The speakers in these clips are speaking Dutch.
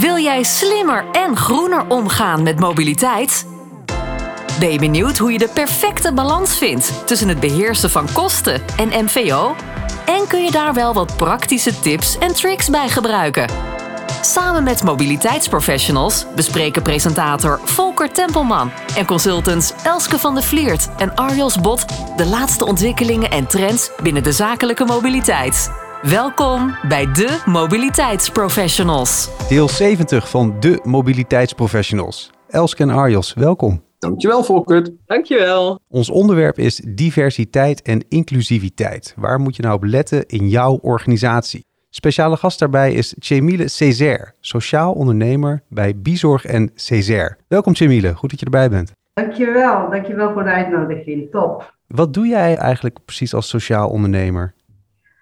Wil jij slimmer en groener omgaan met mobiliteit? Ben je benieuwd hoe je de perfecte balans vindt tussen het beheersen van kosten en MVO? En kun je daar wel wat praktische tips en tricks bij gebruiken? Samen met mobiliteitsprofessionals bespreken presentator Volker Tempelman en consultants Elske van der Vliert en Arjos Bot de laatste ontwikkelingen en trends binnen de zakelijke mobiliteit. Welkom bij de Mobiliteitsprofessionals. Deel 70 van de Mobiliteitsprofessionals. Elske en Arjos, welkom. Dankjewel Volkert. Dankjewel. Ons onderwerp is diversiteit en inclusiviteit. Waar moet je nou op letten in jouw organisatie? Speciale gast daarbij is Chemile Césaire, sociaal ondernemer bij Bizorg en Césaire. Welkom Chemile, goed dat je erbij bent. Dankjewel, dankjewel voor de uitnodiging. Top. Wat doe jij eigenlijk precies als sociaal ondernemer?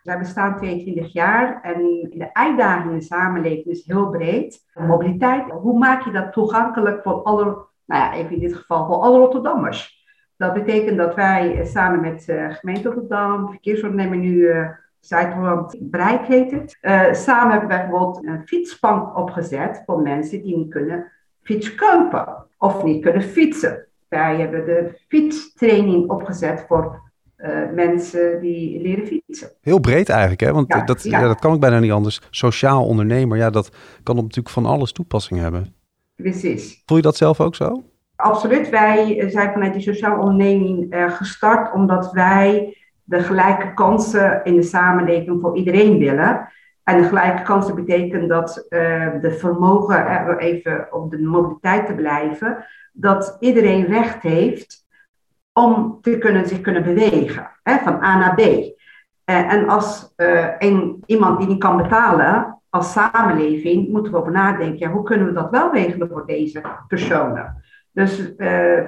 Wij bestaan 22 jaar en de uitdaging in de samenleving is heel breed. Mobiliteit, hoe maak je dat toegankelijk voor alle, nou ja, even in dit geval voor alle Rotterdammers? Dat betekent dat wij samen met uh, gemeente Rotterdam, verkeersondernemer nu uh, Zuid-Holland Bereik heet het. Samen hebben we bijvoorbeeld een fietsbank opgezet voor mensen die niet kunnen fiets kopen of niet kunnen fietsen. Wij hebben de fietstraining opgezet voor uh, mensen die leren fietsen. Heel breed eigenlijk, hè? Want ja, dat, ja. Ja, dat kan ik bijna niet anders. Sociaal ondernemer, ja, dat kan op natuurlijk van alles toepassing hebben. Precies. Voel je dat zelf ook zo? Absoluut. Wij zijn vanuit die sociale onderneming uh, gestart omdat wij de gelijke kansen in de samenleving voor iedereen willen. En de gelijke kansen betekent dat uh, de vermogen, er even op de mobiliteit te blijven, dat iedereen recht heeft om te kunnen, zich kunnen bewegen, hè, van A naar B. Uh, en als uh, een, iemand die niet kan betalen, als samenleving, moeten we over nadenken, ja, hoe kunnen we dat wel regelen voor deze personen? Dus, uh,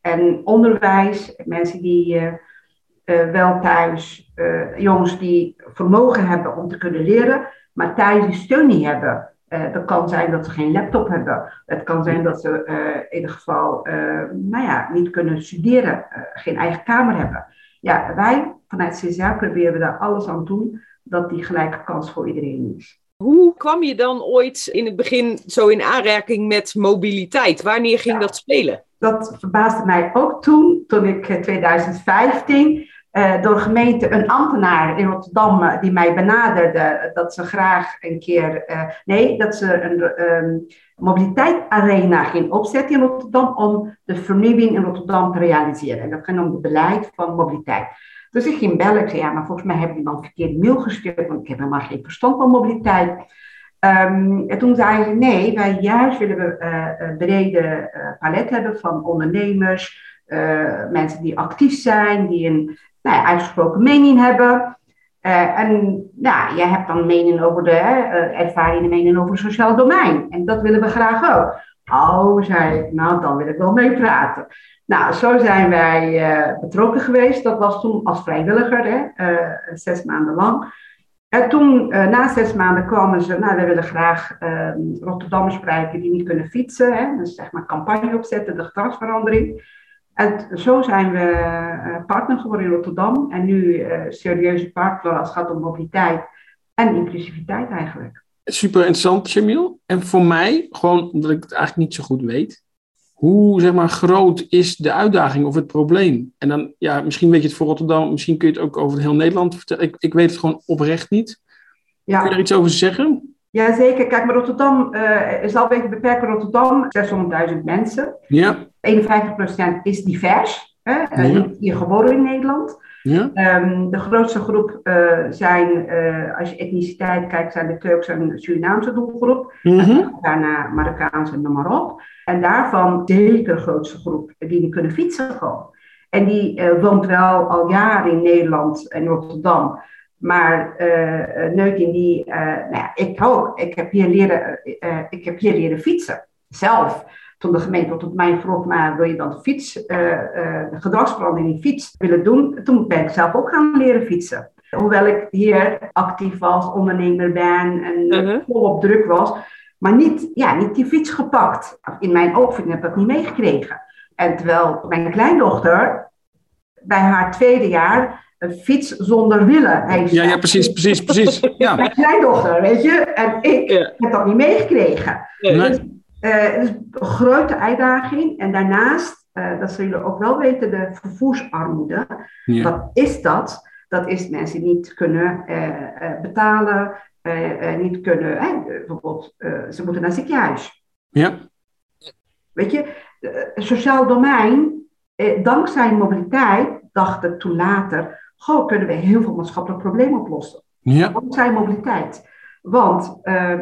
en onderwijs, mensen die wel thuis, jongens die vermogen hebben om te kunnen leren, maar thuis die steun niet hebben. Uh, dat kan zijn dat ze geen laptop hebben. Het kan zijn dat ze uh, in ieder geval uh, nou ja, niet kunnen studeren, geen eigen kamer hebben. Ja, wij vanuit CSA proberen we daar alles aan doen dat die gelijke kans voor iedereen is. Hoe kwam je dan ooit in het begin zo in aanraking met mobiliteit? Wanneer ging ja, dat spelen? Dat verbaasde mij ook toen, toen ik 2015 uh, door gemeente een ambtenaar in Rotterdam uh, die mij benaderde dat ze graag een keer, uh, nee, dat ze een um, mobiliteitsarena ging opzetten in Rotterdam om de vernieuwing in Rotterdam te realiseren. En dat ging om het beleid van mobiliteit. Dus ik ging bellen, ik zei ja, maar volgens mij heb je dan verkeerd mail gestuurd, want ik heb helemaal geen verstand van mobiliteit. Um, en toen zeiden ze nee, wij juist willen we een brede palet hebben van ondernemers, mensen die actief zijn, die een nou uitgesproken mening hebben. Uh, en ja, jij hebt dan mening over de, ervaring en mening over het sociaal domein. En dat willen we graag ook. Oh, zei ik, nou dan wil ik wel mee praten. Nou, zo zijn wij uh, betrokken geweest. Dat was toen als vrijwilliger, hè, zes maanden lang. En toen, na zes maanden, kwamen ze, nou, we willen graag ehm, Rotterdammers spreken die niet kunnen fietsen. Hè, dus zeg maar campagne opzetten, de gedragsverandering. En zo zijn we uh, partner geworden in Rotterdam. En nu uh, serieuze partner als het gaat om mobiliteit en inclusiviteit eigenlijk. Super interessant, Jamil. En voor mij, gewoon omdat ik het eigenlijk niet zo goed weet. Hoe zeg maar, groot is de uitdaging of het probleem? En dan, ja, misschien weet je het voor Rotterdam, misschien kun je het ook over heel Nederland vertellen. Ik, ik weet het gewoon oprecht niet. Ja. Kun je er iets over zeggen? Jazeker. Kijk, maar Rotterdam uh, is al een beetje beperkt. Rotterdam, 600.000 mensen. Ja. 51% is divers. Hè? Ja. Uh, hier geboren in Nederland. Ja. Um, de grootste groep uh, zijn, als je etniciteit kijkt, zijn de Turkse en Surinaamse doelgroep. Mm -hmm. Daarna Marokkaanse en noem maar op. En daarvan zeker de grootste groep die niet kunnen fietsen gewoon. En die woont wel al jaren in Nederland en Rotterdam. Maar uh, Neukin, die, uh, nou ja, ik ook. Ik heb, hier leren, uh, ik heb hier leren fietsen. Zelf. Toen de gemeente tot mij vroeg, maar wil je dan de fiets, de gedragsverandering in fiets willen doen? Toen ben ik zelf ook gaan leren fietsen. Hoewel ik hier actief was, ondernemer ben en -huh. volop druk was. Maar niet, ja, niet die fiets gepakt. In mijn ogen heb ik dat niet meegekregen. En terwijl mijn kleindochter bij haar tweede jaar een fiets zonder wielen. Ja, ja precies, precies, precies. Ja. Mijn kleindochter, weet je. En ik Ja. heb dat niet meegekregen. Nee. Dus, eh, een grote uitdaging. En daarnaast, eh, dat zullen jullie ook wel weten, de vervoersarmoede. Ja. Wat is dat? Dat is mensen niet kunnen eh, betalen, niet kunnen, bijvoorbeeld, ze moeten naar ziekenhuis. Ja. Weet je, het sociaal domein, dankzij mobiliteit, dacht ik toen later, goh, kunnen we heel veel maatschappelijke problemen oplossen. Ja. Dankzij mobiliteit. Want eh,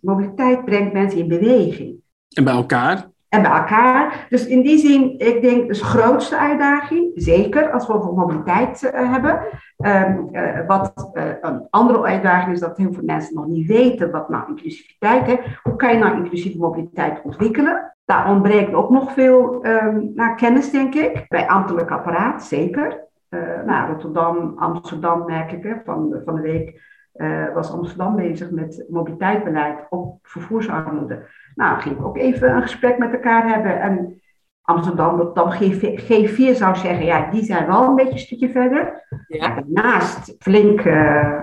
mobiliteit brengt mensen in beweging. En bij elkaar. En bij elkaar. Dus in die zin, ik denk, de grootste uitdaging. Zeker als we over mobiliteit eh, hebben. Ehm, eh, wat een andere uitdaging is dat heel veel mensen nog niet weten wat nou inclusiviteit is. Hoe kan je nou inclusieve mobiliteit ontwikkelen? Daar ontbreekt ook nog veel ehm, naar kennis, denk ik. Bij ambtelijk apparaat, zeker. Eh, nou, Rotterdam, Amsterdam merk ik. Hè, van, van de week eh, was Amsterdam bezig met mobiliteitsbeleid op vervoersarmoede. Nou, ging ik ook even een gesprek met elkaar hebben. En Amsterdam, Rotterdam, G4, G4 zou zeggen, ja, die zijn wel een beetje een stukje verder. Ja. Daarnaast flink eh,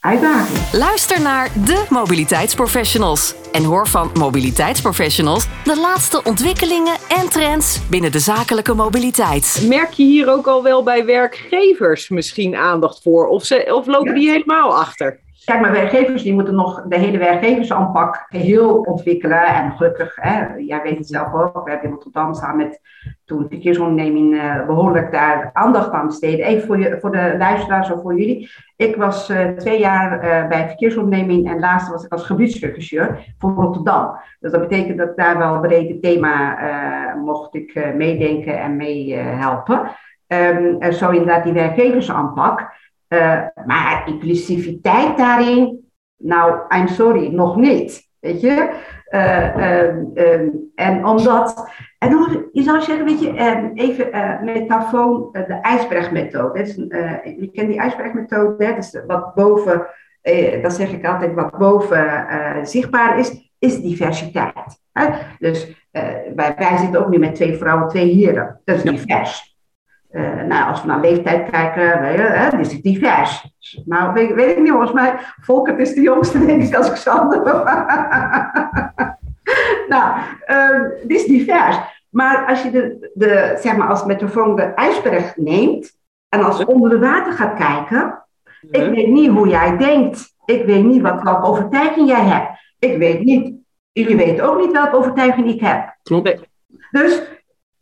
uitdaging. Luister naar de mobiliteitsprofessionals en hoor van mobiliteitsprofessionals de laatste ontwikkelingen en trends binnen de zakelijke mobiliteit. Merk je hier ook al wel bij werkgevers misschien aandacht voor? Of, ze, of lopen die helemaal achter? Kijk, maar werkgevers die moeten nog de hele werkgeversaanpak geheel ontwikkelen. En gelukkig, hè, jij weet het zelf ook, we hebben in Rotterdam samen met toen de verkeersonderneming eh, behoorlijk daar aandacht aan besteden. Even voor, je, voor de luisteraars of voor jullie. Ik was eh, twee jaar eh, bij verkeersonderneming en laatst was ik als gebiedsregisseur voor Rotterdam. Dus dat betekent dat daar wel een brede thema mocht ik meedenken en meehelpen. Ehm en zo inderdaad die werkgeversaanpak. Eh, maar inclusiviteit daarin, nou, I'm sorry, nog niet. Weet je? Eh, ehm, ehm, en omdat, en dan, je zou zeggen, weet je, ehm, even eh metafoon, de ijsbergmethode. Je kent die ijsbergmethode, hè? Dus wat boven, dat zeg ik altijd, wat boven zichtbaar is, is diversiteit. Hè? Dus wij, wij zitten ook nu met twee vrouwen, twee heren. Dat is Ja. divers. Eh, nou, als we naar leeftijd kijken, weet je, hè, is het divers. Nou, weet, weet ik niet, volgens mij, Volkert is de jongste, denk ik, als ik Sander. nou, eh, het is divers. Maar als je de, de, zeg maar, als metafoon de ijsberg neemt en als onder de water gaat kijken, ik weet niet hoe jij denkt. Ik weet niet wat, welke overtuiging jij hebt. Ik weet niet, jullie weten ook niet welke overtuiging ik heb. Klopt. Dus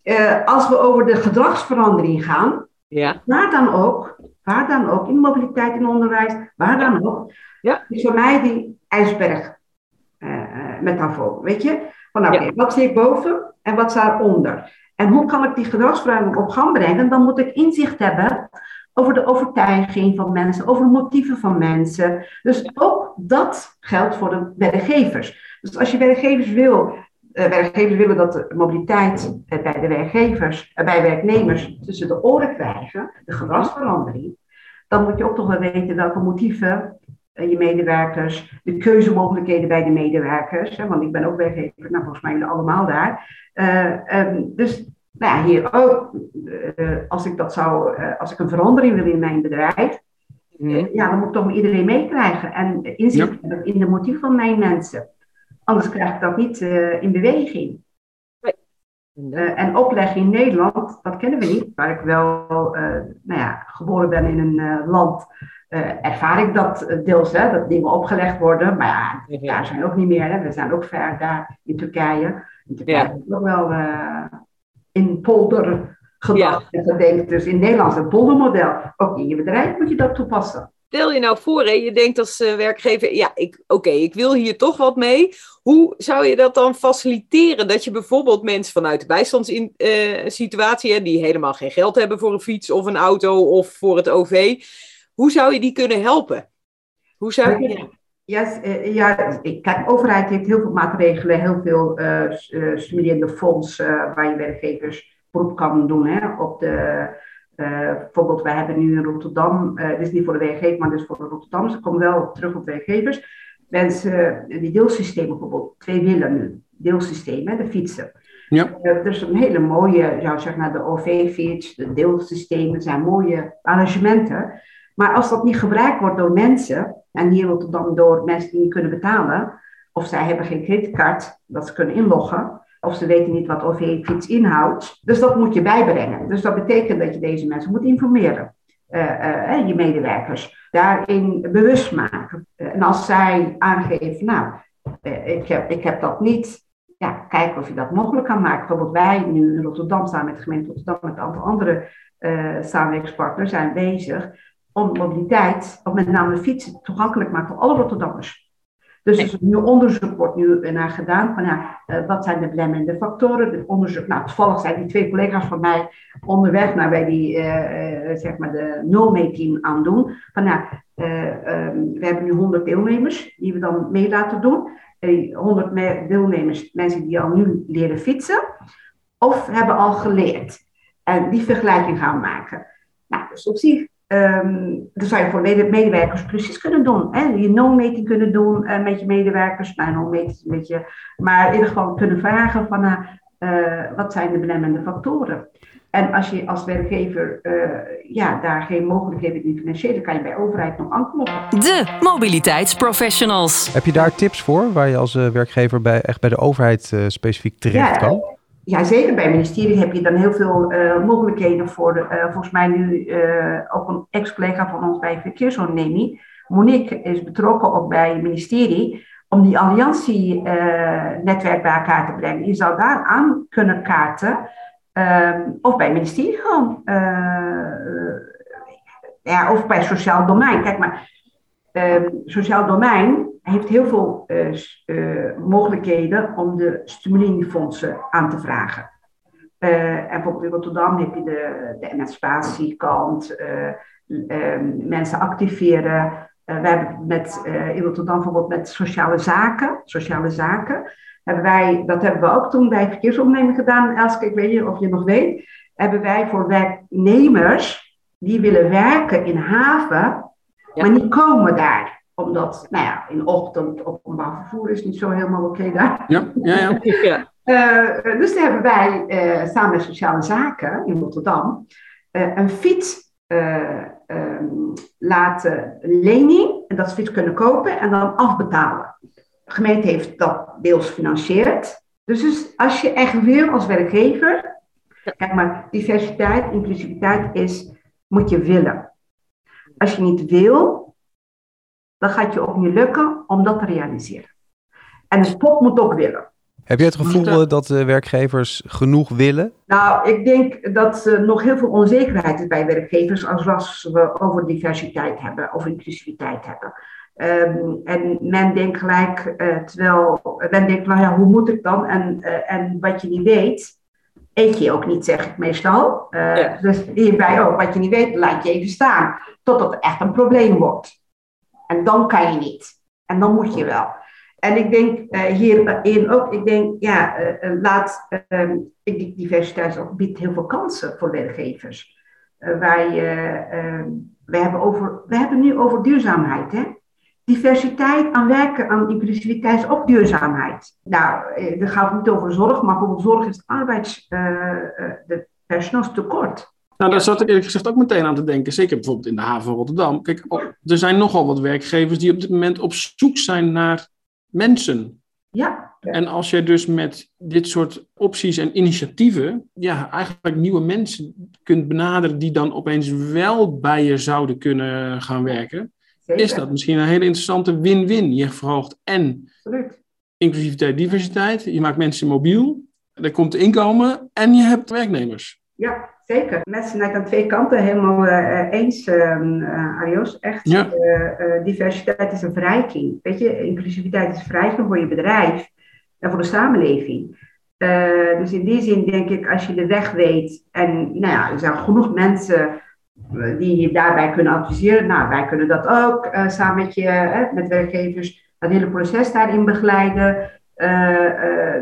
eh, als we over de gedragsverandering gaan, Ja. waar dan ook, waar dan ook, in mobiliteit, in onderwijs, waar dan ook, Ja. is voor mij die ijsberg eh, metafoor. Weet je? Van oké, wat zie ik boven en wat staat onder? En hoe kan ik die gedragsverandering op gang brengen? Dan moet ik inzicht hebben over de overtuiging van mensen, over de motieven van mensen. Dus ook dat geldt voor de werkgevers. Dus als je werkgevers wil, werkgevers willen dat de mobiliteit eh, bij de werkgevers, eh, bij werknemers tussen de oren krijgen, de gedragsverandering, dan moet je ook toch wel weten welke motieven eh, je medewerkers, de keuzemogelijkheden bij de medewerkers, want ik ben ook werkgever, nou volgens mij jullie allemaal daar. Eh, ehm, dus nou ja, hier ook, eh, als ik dat zou, eh, als ik een verandering wil in mijn bedrijf, Mhm. ja, dan moet ik toch iedereen meekrijgen en inzicht hebben in de motieven van mijn mensen. Anders krijg ik dat niet eh, in beweging. Eh, en opleggen in Nederland, dat kennen we niet. Waar ik wel eh, nou ja, geboren ben in een land, ervaar ik dat deels, hè, dat dingen opgelegd worden. Maar ja, daar zijn we ook niet meer. Hè. We zijn ook ver daar in Turkije. In Turkije Ja. is het ook wel in polder gedacht en gedenkt. Dus in Nederland is het poldermodel. Ook in je bedrijf moet je dat toepassen. Stel je nou voor, hè, je denkt als eh, werkgever, ja, oké, ik wil hier toch wat mee. Hoe zou je dat dan faciliteren? Dat je bijvoorbeeld mensen vanuit de bijstandssituatie, die helemaal geen geld hebben voor een fiets of een auto of voor het OV, hoe zou je die kunnen helpen? Hoe zou je. Yes, eh, ja, kijk, de overheid heeft heel veel maatregelen, heel veel eh eh, stimulerende fonds eh, waar je werkgevers beroep kan doen. Hè, op de, eh, bijvoorbeeld, wij hebben nu in Rotterdam, eh dit is niet voor de werkgever, maar dit is voor de Rotterdammers, ik kom wel terug op werkgevers. Mensen, die deelsystemen bijvoorbeeld, twee wielen nu, deelsystemen, de fietsen. Ja. Uh, dus een hele mooie, zou zeg naar de OV-fiets, de deelsystemen zijn mooie arrangementen. Maar als dat niet gebruikt wordt door mensen, en hier het dan door mensen die niet kunnen betalen, of zij hebben geen creditcard dat ze kunnen inloggen, of ze weten niet wat OV-fiets inhoudt. Dus dat moet je bijbrengen. Dus dat betekent dat je deze mensen moet informeren. Uh, uh, je medewerkers daarin bewust maken. en als zij aangeven, nou, ik, heb, ik heb dat niet, ja, kijken of je dat mogelijk kan maken. Bijvoorbeeld wij nu in Rotterdam staan met de gemeente Rotterdam, met een aantal andere samenwerkingspartners zijn bezig om mobiliteit, of met name fietsen, toegankelijk maken voor alle Rotterdammers. Dus er is nu onderzoek wordt nu naar gedaan van ja, uh, wat zijn de belemmerde factoren. Het onderzoek, nou, toevallig zijn die twee collega's van mij onderweg naar wij die uh, uh, zeg maar de nulmeting aan doen. Van ja, um, we hebben nu 100 deelnemers die we dan mee laten doen. 100 deelnemers, mensen die al nu leren fietsen of hebben al geleerd. En die vergelijking gaan maken. Nou, dus op zich Um, dan zou je voor medewerkers precies kunnen doen. Hè? Je no-meting kunnen doen uh, met je medewerkers. Nou, no-meting een beetje. Maar in ieder geval kunnen vragen van uh, wat zijn de belemmerde factoren. En als je als werkgever uh, ja, daar geen mogelijkheden in financiële, kan je bij overheid nog aankloppen. De mobiliteitsprofessionals. Heb je daar tips voor waar je als werkgever bij, echt bij de overheid specifiek terecht ja, kan? Ja, zeker bij het ministerie heb je dan heel veel uh, mogelijkheden voor. Uh, volgens mij nu uh, ook een ex-collega van ons bij verkeersonderneming, Monique, is betrokken ook bij het ministerie om die alliantie-netwerk bij elkaar te brengen. Je zou daar aan kunnen kaarten, um, of bij het ministerie gewoon, ja, of bij sociaal domein. Kijk maar, um, sociaal domein heeft heel veel uh, uh, mogelijkheden om de stimuleringsfondsen aan te vragen. Uh, en bijvoorbeeld in Rotterdam heb je de, de emancipatiekant, um, mensen activeren. we hebben met, in Rotterdam bijvoorbeeld met sociale zaken, sociale zaken, hebben wij, dat hebben we ook toen bij verkeersonderneming gedaan, Elske, ik weet niet of je nog weet, hebben wij voor werknemers die willen werken in haven, ja. maar niet komen daar omdat, nou ja, in ochtend openbaar vervoer is niet zo helemaal oké daar. Ja, ja, ja. Uh, dus hebben wij uh, samen met Sociale Zaken in Rotterdam uh, een fiets um, laten lening. En dat ze fiets kunnen kopen en dan afbetalen. De gemeente heeft dat deels gefinancierd. Dus, dus als je echt wil als werkgever, kijk maar, diversiteit, inclusiviteit is, moet je willen. Als je niet wil, dan gaat je ook niet lukken om dat te realiseren. En de spot moet ook willen. Heb je het gevoel dat de werkgevers genoeg willen? Nou, ik denk dat er nog heel veel onzekerheid is bij werkgevers als we over diversiteit hebben, over inclusiviteit hebben. Um, en men denkt gelijk, uh, terwijl men denkt, nou ja, hoe moet ik dan? En, uh, en wat je niet weet, eet je ook niet, zeg ik meestal. Uh, ja. Dus hierbij ook, wat je niet weet, laat je even staan, totdat het echt een probleem wordt. En dan kan je niet. En dan moet je wel. En ik denk uh, hierin ook, ik denk, ja, uh, laat, uh, ik, diversiteit ook biedt heel veel kansen voor werkgevers. wij, we, hebben over, we hebben nu over duurzaamheid. Hè? Diversiteit aan werken, aan inclusiviteit is ook duurzaamheid. Nou, dan gaat het niet over zorg, maar bijvoorbeeld zorg is arbeids, de personeelstekort. Nou, daar zat ik eerlijk gezegd ook meteen aan te denken. Zeker bijvoorbeeld in de haven van Rotterdam. Kijk, er zijn nogal wat werkgevers die op dit moment op zoek zijn naar mensen. Ja. En als je dus met dit soort opties en initiatieven, ja, eigenlijk nieuwe mensen kunt benaderen die dan opeens wel bij je zouden kunnen gaan werken, Zeker. is dat misschien een hele interessante win-win. Je verhoogt en inclusiviteit, diversiteit, je maakt mensen mobiel, er komt inkomen en je hebt werknemers. Ja, Zeker. Mensen zijn aan twee kanten helemaal uh, eens, uh, Arios. Echt, ja. uh, diversiteit is een verrijking. Weet je, inclusiviteit is verrijking voor je bedrijf en voor de samenleving. dus in die zin denk ik, als je de weg weet en nou ja, er zijn genoeg mensen die je daarbij kunnen adviseren. Nou, wij kunnen dat ook samen met je, met werkgevers, dat hele proces daarin begeleiden.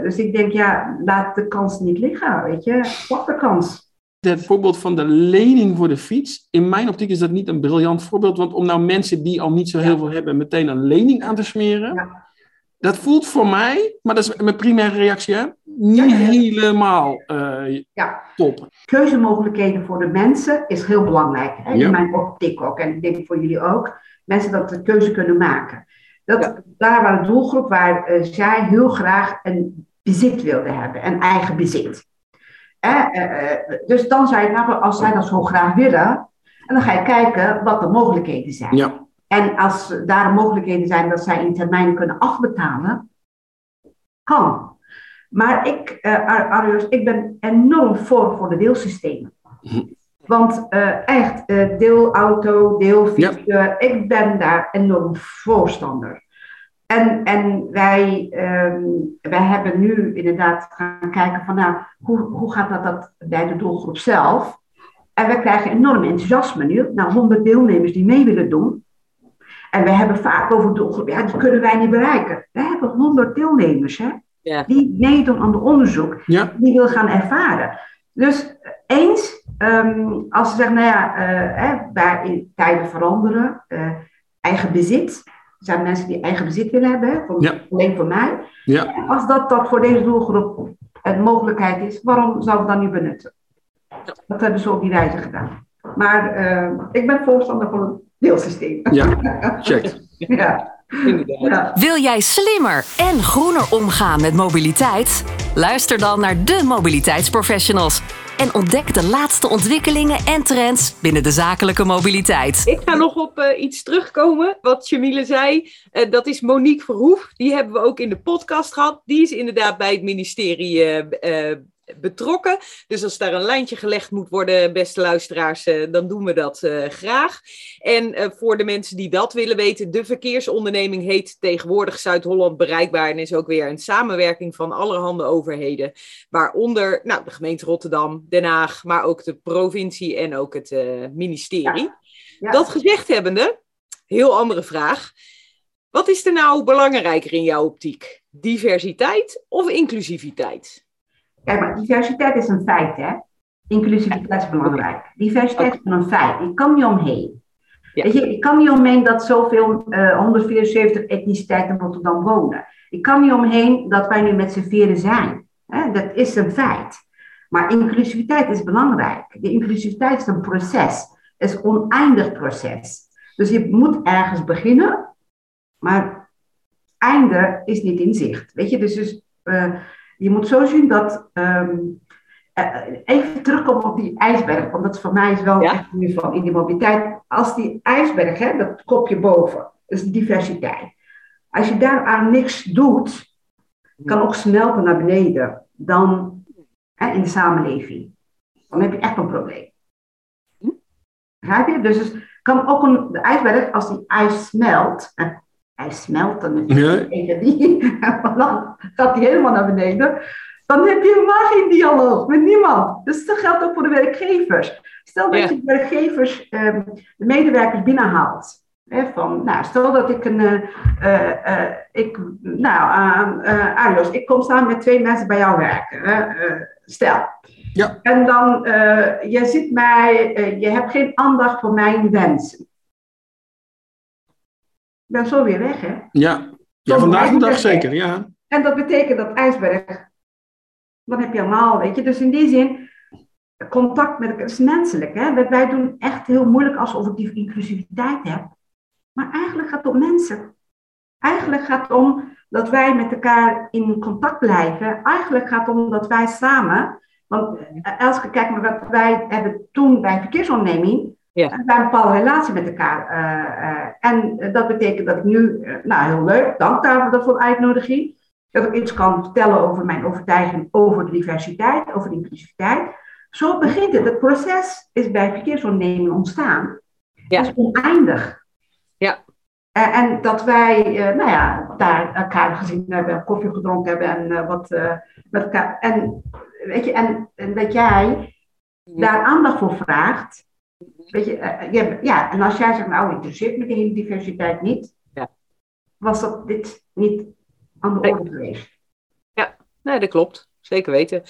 dus ik denk, ja, laat de kans niet liggen, weet je. Pak de kans het voorbeeld van de lening voor de fiets. In mijn optiek is dat niet een briljant voorbeeld. Want om nou mensen die al niet zo heel veel hebben, meteen een lening aan te smeren. Ja. dat voelt voor mij, maar dat is mijn primaire reactie, hè? niet Ja, ja. helemaal eh, Ja. top. keuzemogelijkheden voor de mensen is heel belangrijk. Hè? In mijn optiek ook, en ik denk voor jullie ook. Mensen dat de keuze kunnen maken. Dat, Daar waar de doelgroep waar eh, zij heel graag een bezit wilde hebben, een eigen bezit. Eh, eh, dus dan zei je, nou, als zij dat zo graag willen, en dan ga je kijken wat de mogelijkheden zijn. Ja, En als daar mogelijkheden zijn dat zij in termijn kunnen afbetalen, kan. Maar ik, eh Ar- Arius, ik ben enorm voor voor de deelsystemen. Mhm. Want eh, echt, deelauto, deelfiets, ik ben daar enorm voorstander. En, en wij, ehm, wij hebben nu inderdaad gaan kijken van, nou, hoe, hoe gaat dat, dat bij de doelgroep zelf? En we krijgen enorm enthousiasme nu. Nou, 100 deelnemers die mee willen doen. En we hebben vaak over doelgroep, ja, die kunnen wij niet bereiken. We hebben 100 deelnemers, hè, Ja. die meedoen aan het onderzoek ja, die wil gaan ervaren. Dus eens, ehm, als ze zeggen, nou ja, eh, hè, in tijden veranderen, eh, eigen bezit. Er zijn mensen die eigen bezit willen hebben, hè, van, Ja. alleen voor mij. ja. En Als dat, dat voor deze doelgroep een mogelijkheid is, waarom zou ik dat niet benutten? Dat hebben ze op die wijze gedaan. Maar eh, ik ben voorstander van het deelsysteem. ja. check. ja. Wil jij slimmer en groener omgaan met mobiliteit? Luister dan naar de mobiliteitsprofessionals en ontdek de laatste ontwikkelingen en trends binnen de zakelijke mobiliteit. Ik ga nog op eh, iets terugkomen, wat Jamile zei. Eh, dat is Monique Verhoef. Die hebben we ook in de podcast gehad. Die is inderdaad bij het ministerie eh, betrokken. Dus als daar een lijntje gelegd moet worden, beste luisteraars, eh, dan doen we dat eh, graag. En eh, voor de mensen die dat willen weten, de verkeersonderneming heet tegenwoordig Zuid-Holland Bereikbaar en is ook weer een samenwerking van allerhande overheden. Waaronder nou, de gemeente Rotterdam, Den Haag, maar ook de provincie en ook het ministerie. Ja. Dat gezegd hebbende, heel andere vraag. Wat is er nou belangrijker in jouw optiek? Diversiteit of inclusiviteit? Kijk, maar diversiteit is een feit, hè? Inclusiviteit is belangrijk. Diversiteit is een feit. Je kan niet omheen. Ja. Weet je, ik kan niet omheen dat zoveel eh 174 etniciteiten in Rotterdam wonen. Ik kan niet omheen dat wij nu met z'n vieren zijn. Hè? Dat is een feit. Maar inclusiviteit is belangrijk. De inclusiviteit is een proces. Het is een oneindig proces. Dus je moet ergens beginnen, maar einde is niet in zicht. Weet je, dus, dus eh, je moet zo zien dat. ehm, eh, even terugkomen op die ijsberg, want dat voor mij is wel Ja. echt nu van in die mobiliteit. Als die ijsberg, hè, dat kopje boven, is diversiteit. Als je daaraan niks doet, kan ook smelten naar beneden dan hè, in de samenleving. Dan heb je echt een probleem. Begrijp je? Dus het kan ook een, de ijsberg, als die ijs smelt, eh, ijs smelt, Ja. tegen die, dan gaat die helemaal naar beneden. Dan heb je helemaal geen dialoog met niemand. Dus dat geldt ook voor de werkgevers. Stel dat Ja. je de werkgevers, ehm, de medewerkers binnenhaalt. Hè, van, nou, stel dat ik een, eh, eh, ik, nou, uh, uh, Arios, ik kom samen met twee mensen bij jou werken. hè, eh, stel. Ja. En dan, eh, je ziet mij, eh, je hebt geen aandacht voor mijn wensen. Ik ben zo weer weg, hè? Ja, ja vandaag de dag zeker, ja. En dat betekent dat ijsberg, dan heb je allemaal, weet je. Dus in die zin, contact met elkaar is menselijk. Hè? Wij- doen echt heel moeilijk alsof ik die inclusiviteit heb. Maar eigenlijk gaat het om mensen. Eigenlijk gaat het om dat wij met elkaar in contact blijven. Eigenlijk gaat het om dat wij samen, want eh, Elske, kijk maar wat wij hebben toen bij verkeersonderneming, Ja. we hebben een bepaalde relatie met elkaar. eh, eh, en dat betekent dat ik nu, eh, nou heel leuk, dank daarvoor voor de uitnodiging, dat ik iets kan vertellen over mijn overtuiging over de diversiteit, over de inclusiviteit. Zo begint het. Het proces is bij verkeersonderneming ontstaan. Ja. Dat is oneindig. Ja. En dat wij, nou ja, daar elkaar gezien hebben, koffie gedronken hebben en wat met elkaar. En weet je, en, en dat jij daar aandacht voor vraagt. Weet je, eh, je- ja, en als jij zegt, nou, interesseert me de diversiteit niet, Ja. was dat dit niet aan de Nee. orde geweest. Nee, dat klopt. Zeker weten.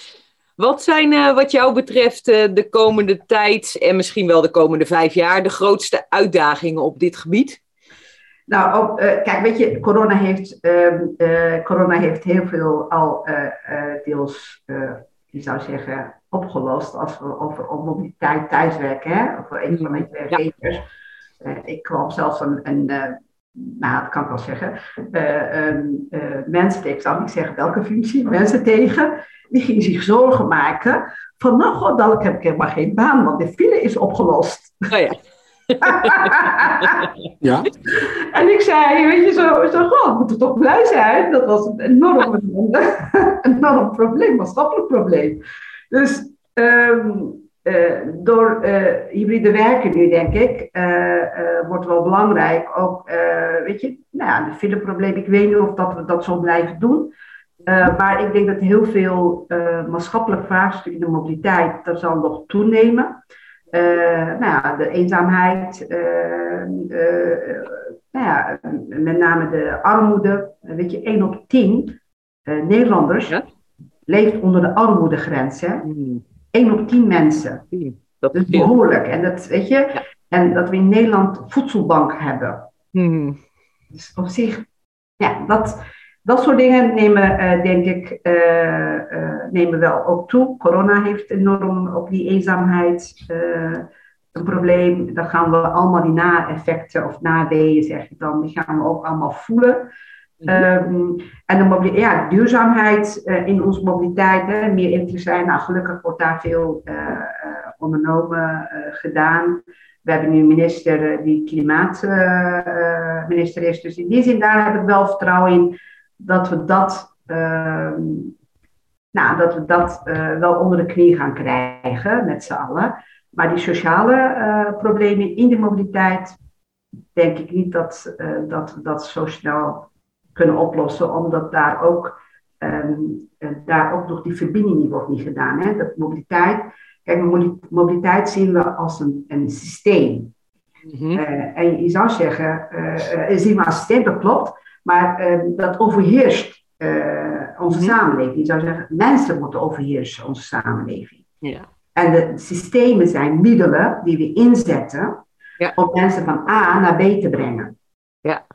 Wat zijn eh, wat jou betreft eh, de komende tijd en misschien wel de komende vijf jaar de grootste uitdagingen op dit gebied? Nou, op, kijk, weet je, corona heeft, ehm, corona heeft heel veel al deels, je zou zeggen, opgelost als we over mobiliteit thuiswerken, hè, voor een van mijn werkgevers. Ja. ik kwam zelfs een, een nou, dat kan ik wel zeggen, uh, mensen tegen, ik zal niet zeggen welke functie, mensen tegen, die gingen zich zorgen maken van, nou god, dan heb ik helemaal geen baan, want de file is opgelost. Oh ja. ja. En ik zei, weet je, zo, zo god, moet er toch blij zijn. Dat was een enorm, een enorm probleem, maatschappelijk probleem. Dus um, uh, door uh, hybride werken nu, denk ik, uh, wordt wel belangrijk. Ook, weet je, nou ja, de fileprobleem. Ik weet niet of dat we dat zo blijven doen. maar ik denk dat heel veel maatschappelijk vraagstuk in de mobiliteit, dat zal nog toenemen. nou ja, de eenzaamheid, nou ja, met name de armoede. Weet je, 1 op 10 Nederlanders leeft onder de armoedegrens. Hè? Mm. 1 op 10 mensen. Dat is behoorlijk. En dat, weet je, en dat we in Nederland voedselbank hebben. Hmm. Dus op zich, ja, dat, dat soort dingen nemen, uh, denk ik, uh, uh, nemen wel ook toe. Corona heeft enorm op die eenzaamheid een probleem. Dan gaan we allemaal die na-effecten of nadeeën, zeg ik dan, die gaan we ook allemaal voelen. Um, en de ja, duurzaamheid uh, in onze mobiliteit, hè, meer in zijn. Nou, gelukkig wordt daar veel uh, uh, ondernomen, gedaan. We hebben nu een minister die klimaatminister is. Dus in die zin, daar heb ik wel vertrouwen in dat we dat, ehm, nou, dat, we dat wel onder de knie gaan krijgen met z'n allen. Maar die sociale problemen in de mobiliteit, denk ik niet dat, dat we dat zo snel kunnen oplossen, omdat daar ook, um, daar ook nog die verbinding niet wordt niet gedaan. Hè? Dat mobiliteit, kijk, mobiliteit zien we als een, een systeem. Mm en je zou zeggen, uh, zien we als systeem, dat klopt, maar ehm, dat overheerst onze mm samenleving. Je zou zeggen, mensen moeten overheersen onze samenleving. Ja. En de systemen zijn middelen die we inzetten ja. om mensen van A naar B te brengen. Ja.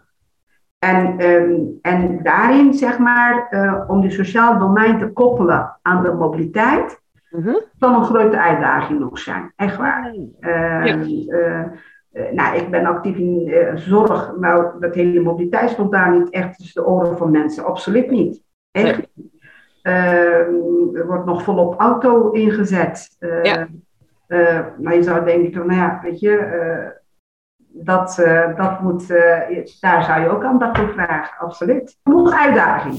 En, um, en daarin, zeg maar, uh, om die sociaal domein te koppelen aan de mobiliteit, mm -hmm. kan een grote uitdaging nog zijn. Echt waar. Uh, ja. uh, nou, ik ben actief in zorg, maar dat hele mobiliteit stond daar niet echt tussen de oren van mensen. Absoluut niet. Echt. Ehm, er wordt nog volop auto ingezet. Ja. maar je zou denken, nou ja, weet je dat, uh, dat moet, uh, daar zou je ook aandacht voor vragen, absoluut. Genoeg uitdaging.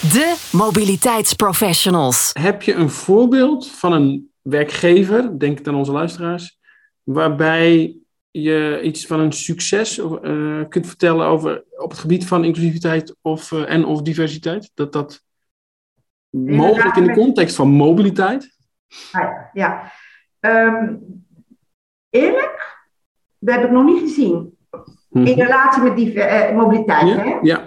De mobiliteitsprofessionals. Heb je een voorbeeld van een werkgever, denk aan onze luisteraars, waarbij je iets van een succes uh, kunt vertellen over op het gebied van inclusiviteit of, en of diversiteit? Dat dat mogelijk in de context van mobiliteit? Ja, ja. Um, eerlijk, dat heb ik nog niet gezien. In mhm. relatie met die uh, mobiliteit. Ja. Hè? ja.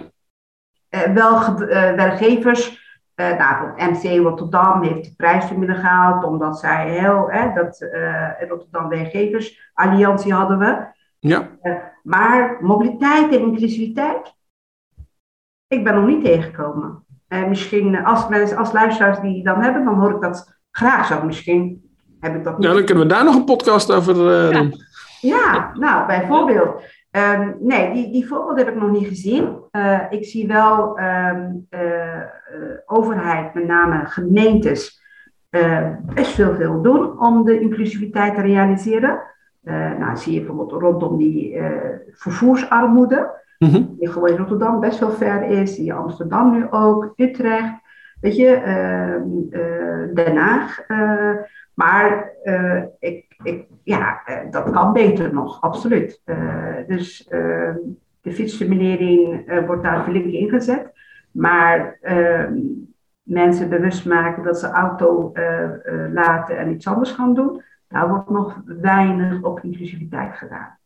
Uh, wel uh, werkgevers, nou, MC Rotterdam heeft de prijs inmiddels gehaald, omdat zij heel, dat Rotterdam Werkgevers Alliantie hadden we. Ja. maar mobiliteit en inclusiviteit, ik ben nog niet tegengekomen. misschien als mensen, als luisteraars die dan hebben, dan hoor ik dat graag zo. Misschien heb ik dat niet. Ja, dan kunnen we daar nog een podcast over ja. Ja, nou, bijvoorbeeld. Um, nee, die, die voorbeeld heb ik nog niet gezien. Uh, ik zie wel um, uh, overheid, met name gemeentes, uh, best veel veel doen om de inclusiviteit te realiseren. nou, zie je bijvoorbeeld rondom die vervoersarmoede, mm -hmm. die gewoon in Rotterdam best wel ver is, in Amsterdam nu ook, Utrecht, weet je, ehm, Den Haag. Maar ik ik, ja, eh, dat kan beter nog, absoluut. Uh, dus uh, de fietsstimulering wordt daar flink ingezet. Maar ehm, mensen bewust maken dat ze auto laten en iets anders gaan doen, daar wordt nog weinig op inclusiviteit gedaan.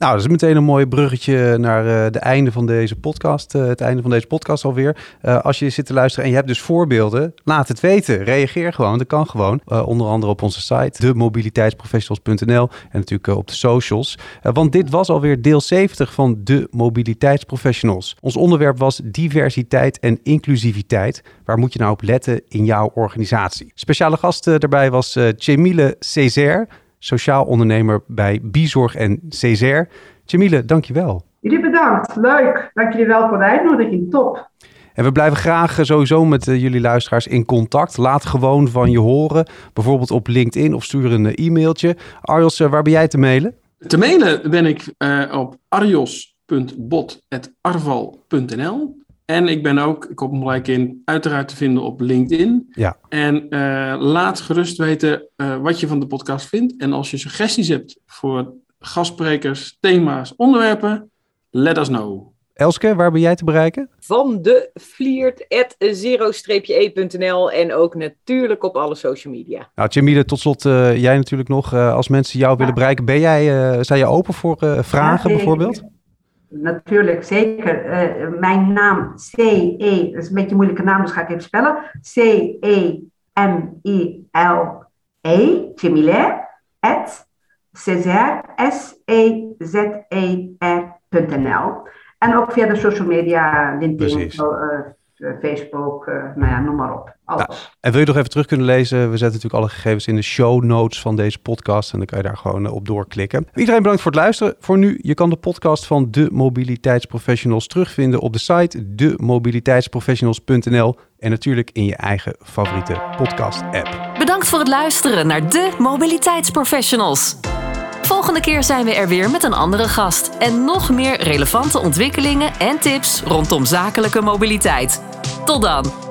Nou, dat is meteen een mooi bruggetje naar uh, de einde van deze podcast. Uh, het einde van deze podcast alweer. Uh, als je zit te luisteren en je hebt dus voorbeelden, laat het weten. Reageer gewoon. Dat kan gewoon. onder andere op onze site, demobiliteitsprofessionals.nl en natuurlijk op de socials. want dit was alweer deel 70 van de mobiliteitsprofessionals. Ons onderwerp was diversiteit en inclusiviteit. Waar moet je nou op letten in jouw organisatie? Speciale gast daarbij was Chemile Césaire sociaal ondernemer bij Bizorg en Césaire. Jamile, dankjewel. Jullie bedankt. Leuk. Dank jullie wel voor de uitnodiging. Top. En we blijven graag eh, sowieso met uh, jullie luisteraars in contact. Laat gewoon van je horen. Bijvoorbeeld op LinkedIn of stuur een uh, e-mailtje. Arjos, waar ben jij te mailen? Te mailen ben ik op arjos.bot.arval.nl. En ik ben ook, ik kom gelijk in, uiteraard te vinden op LinkedIn. Ja. En uh, laat gerust weten uh, wat je van de podcast vindt. En als je suggesties hebt voor gastsprekers, thema's, onderwerpen, let us know. Elske, waar ben jij te bereiken? Van de vliert.zero-e.nl en ook natuurlijk op alle social media. Nou, Jamile, tot slot uh, jij natuurlijk nog. als mensen jou willen bereiken, ben jij, sta je open voor vragen ja, bijvoorbeeld? Natuurlijk, zeker. Uh, mijn naam C-E, dat is een beetje een moeilijke naam, dus ga ik even spellen. C-E-M-I-L-E, Chemile, at Césaire, S-E-Z-E-R.nl. En ook via de social media, LinkedIn, eh, Facebook, uh, nou ja, noem maar op. en wil je nog even terug kunnen lezen? We zetten natuurlijk alle gegevens in de show notes van deze podcast. En dan kan je daar gewoon eh, op doorklikken. Iedereen bedankt voor het luisteren. Voor nu, je kan de podcast van de Mobiliteitsprofessionals terugvinden op de site demobiliteitsprofessionals.nl. En natuurlijk in je eigen favoriete podcast-app. Bedankt voor het luisteren naar de Mobiliteitsprofessionals. Volgende keer zijn we er weer met een andere gast en nog meer relevante ontwikkelingen en tips rondom zakelijke mobiliteit. Tot dan!